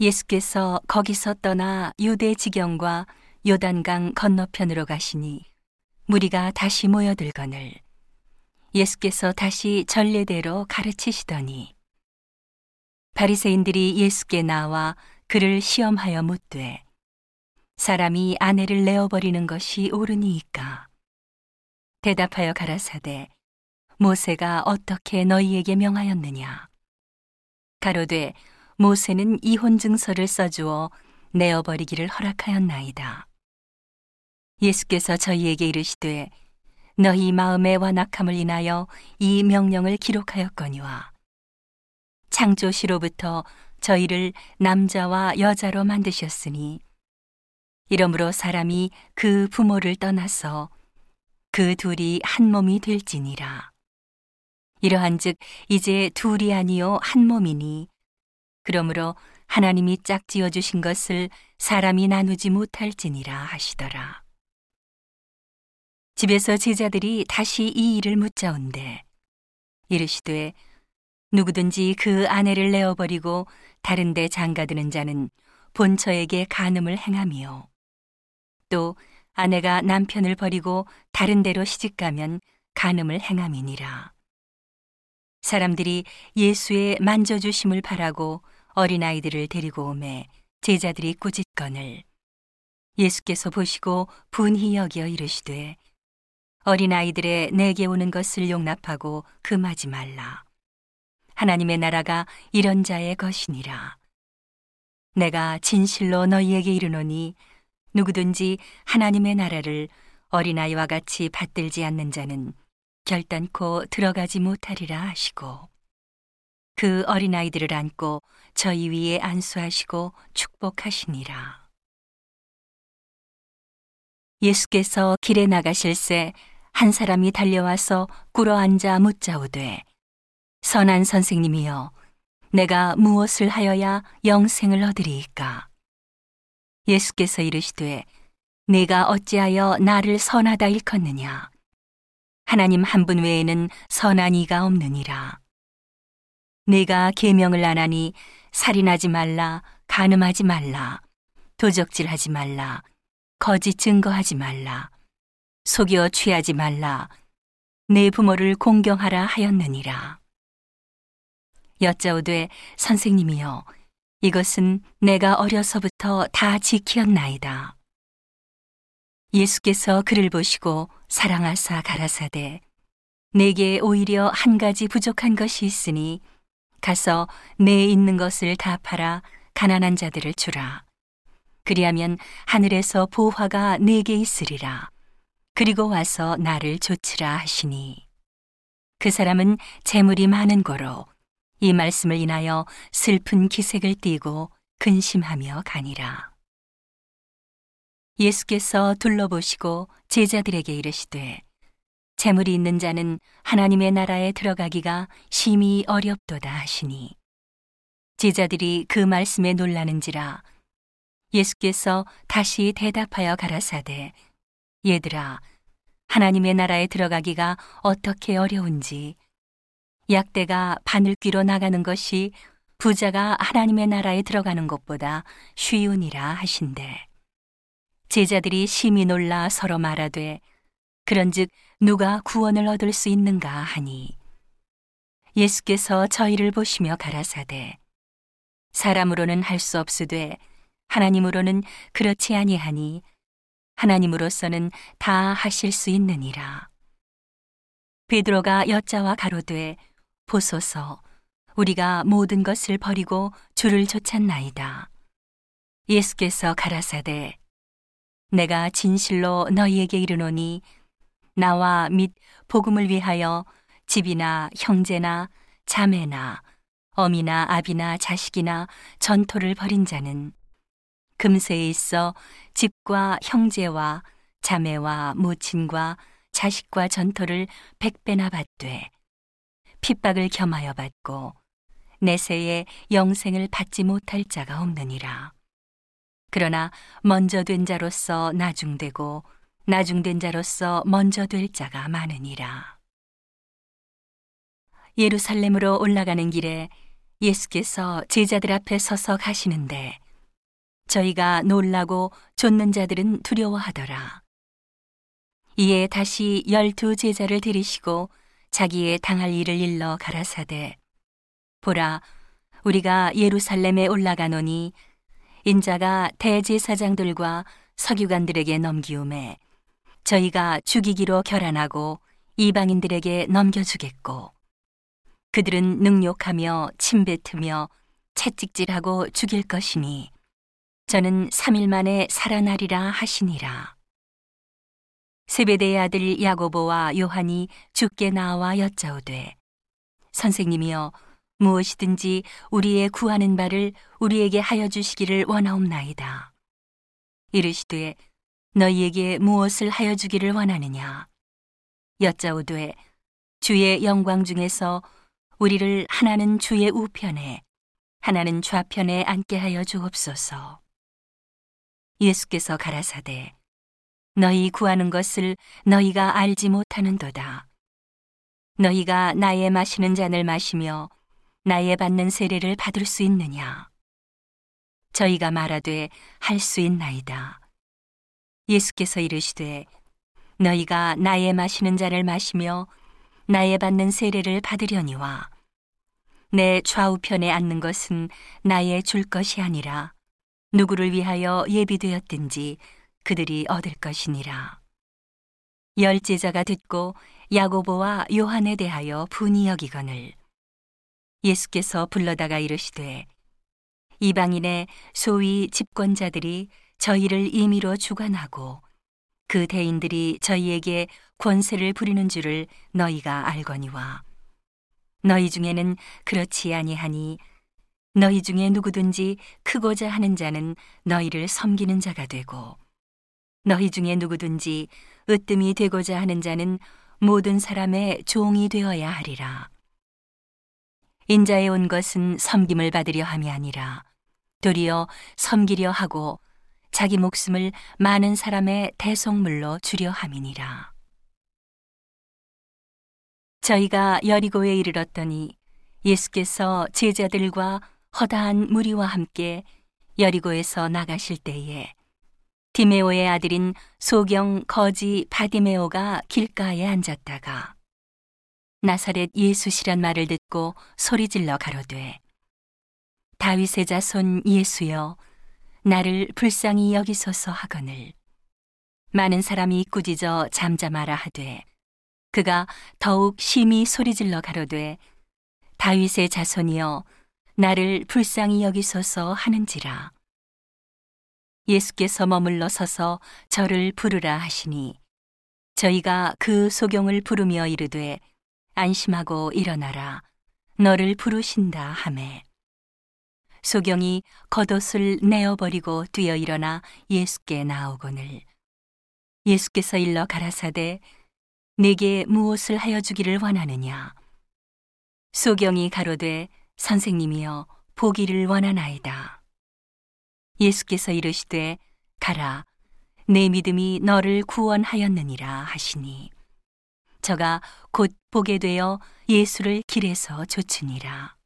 예수께서 거기서 떠나 유대 지경과 요단강 건너편으로 가시니 무리가 다시 모여들거늘 예수께서 다시 전례대로 가르치시더니 바리새인들이 예수께 나와 그를 시험하여 묻되 사람이 아내를 내어 버리는 것이 옳으니이까? 대답하여 가라사대 모세가 어떻게 너희에게 명하였느냐? 가로되 모세는 이혼 증서를 써주어 내어버리기를 허락하였나이다. 예수께서 저희에게 이르시되 너희 마음의 완악함을 인하여 이 명령을 기록하였거니와 창조시로부터 저희를 남자와 여자로 만드셨으니 이러므로 사람이 그 부모를 떠나서 그 둘이 한 몸이 될지니라. 이러한즉 이제 둘이 아니요 한 몸이니 그러므로 하나님이 짝지어 주신 것을 사람이 나누지 못할지니라 하시더라. 집에서 제자들이 다시 이 일을 묻자온대 이르시되 누구든지 그 아내를 내어버리고 다른 데 장가드는 자는 본처에게 간음을 행함이요 또 아내가 남편을 버리고 다른 데로 시집가면 간음을 행함이니라. 사람들이 예수의 만져주심을 바라고 어린아이들을 데리고 오매 제자들이 꾸짖거늘 예수께서 보시고 분히 여겨 이르시되 어린아이들의 내게 오는 것을 용납하고 금하지 말라. 하나님의 나라가 이런 자의 것이니라. 내가 진실로 너희에게 이르노니 누구든지 하나님의 나라를 어린아이와 같이 받들지 않는 자는 결단코 들어가지 못하리라 하시고 그 어린아이들을 안고 저희 위에 안수하시고 축복하시니라. 예수께서 길에 나가실 새 한 사람이 달려와서 꿇어 앉아 묻자오되 선한 선생님이여 내가 무엇을 하여야 영생을 얻으리이까? 예수께서 이르시되 내가 어찌하여 나를 선하다 일컫느냐? 하나님 한 분 외에는 선한 이가 없느니라 내가 계명을 안 하니 살인하지 말라 간음하지 말라 도적질하지 말라 거짓 증거하지 말라 속여 취하지 말라 내 부모를 공경하라 하였느니라 여짜오되 선생님이여 이것은 내가 어려서부터 다 지키었나이다. 예수께서 그를 보시고 사랑하사 가라사대 내게 오히려 한 가지 부족한 것이 있으니 가서 내 있는 것을 다 팔아 가난한 자들을 주라. 그리하면 하늘에서 보화가 내게 있으리라. 그리고 와서 나를 조치라 하시니 그 사람은 재물이 많은 거로 이 말씀을 인하여 슬픈 기색을 띠고 근심하며 가니라. 예수께서 둘러보시고 제자들에게 이르시되 재물이 있는 자는 하나님의 나라에 들어가기가 심히 어렵도다 하시니 제자들이 그 말씀에 놀라는지라 예수께서 다시 대답하여 가라사대 얘들아 하나님의 나라에 들어가기가 어떻게 어려운지 약대가 바늘귀로 나가는 것이 부자가 하나님의 나라에 들어가는 것보다 쉬우니라 하신대. 제자들이 심히 놀라 서로 말하되 그런즉 누가 구원을 얻을 수 있는가 하니 예수께서 저희를 보시며 가라사대 사람으로는 할 수 없으되 하나님으로는 그렇지 아니하니 하나님으로서는 다 하실 수 있느니라. 베드로가 여자와 가로되 보소서 우리가 모든 것을 버리고 주를 좇았나이다. 예수께서 가라사대 내가 진실로 너희에게 이르노니 나와 및 복음을 위하여 집이나 형제나 자매나 어미나 아비나 자식이나 전토를 벌인 자는 금세에 있어 집과 형제와 자매와 모친과 자식과 전토를 백배나 받되 핍박을 겸하여 받고 내세에 영생을 받지 못할 자가 없느니라. 그러나 먼저 된 자로서 나중되고 나중된 자로서 먼저 될 자가 많으니라. 예루살렘으로 올라가는 길에 예수께서 제자들 앞에 서서 가시는데 저희가 놀라고 쫓는 자들은 두려워하더라. 이에 다시 열두 제자를 들이시고 자기의 당할 일을 일러 가라사대 보라 우리가 예루살렘에 올라가노니 인자가 대제사장들과 서기관들에게 넘기움에 저희가 죽이기로 결안하고 이방인들에게 넘겨주겠고 그들은 능욕하며 침뱉으며 채찍질하고 죽일 것이니 저는 3일 만에 살아나리라 하시니라. 세베대의 아들 야고보와 요한이 죽게 나와 여짜오되 선생님이여 무엇이든지 우리의 구하는 바를 우리에게 하여 주시기를 원하옵나이다. 이르시되 너희에게 무엇을 하여 주기를 원하느냐 여짜오되 주의 영광 중에서 우리를 하나는 주의 우편에 하나는 좌편에 앉게 하여 주옵소서. 예수께서 가라사대 너희 구하는 것을 너희가 알지 못하는도다. 너희가 나의 마시는 잔을 마시며 나의 받는 세례를 받을 수 있느냐? 저희가 말하되 할 수 있나이다. 예수께서 이르시되 너희가 나의 마시는 잔을 마시며 나의 받는 세례를 받으려니와 내 좌우편에 앉는 것은 나의 줄 것이 아니라 누구를 위하여 예비되었든지 그들이 얻을 것이니라. 열 제자가 듣고 야고보와 요한에 대하여 분이 여기거늘 예수께서 불러다가 이르시되 이방인의 소위 집권자들이 저희를 임의로 주관하고 그 대인들이 저희에게 권세를 부리는 줄을 너희가 알거니와 너희 중에는 그렇지 아니하니 너희 중에 누구든지 크고자 하는 자는 너희를 섬기는 자가 되고 너희 중에 누구든지 으뜸이 되고자 하는 자는 모든 사람의 종이 되어야 하리라. 인자에 온 것은 섬김을 받으려 함이 아니라 도리어 섬기려 하고 자기 목숨을 많은 사람의 대속물로 주려 함이니라. 저희가 여리고에 이르렀더니 예수께서 제자들과 허다한 무리와 함께 여리고에서 나가실 때에 디메오의 아들인 소경 거지 바디메오가 길가에 앉았다가 나사렛 예수시란 말을 듣고 소리질러 가로되 다윗의 자손 예수여 나를 불쌍히 여기소서 하거늘. 많은 사람이 꾸짖어 잠잠하라 하되 그가 더욱 심히 소리질러 가로되 다윗의 자손이여 나를 불쌍히 여기소서 하는지라. 예수께서 머물러 서서 저를 부르라 하시니 저희가 그 소경을 부르며 이르되 안심하고 일어나라. 너를 부르신다 하매 소경이 겉옷을 내어버리고 뛰어 일어나 예수께 나오거늘. 예수께서 일러 가라사대 내게 무엇을 하여 주기를 원하느냐? 소경이 가로되 선생님이여 보기를 원하나이다. 예수께서 이르시되 가라 내 믿음이 너를 구원하였느니라 하시니. 저가 곧 보게 되어 예수를 길에서 쫓으니라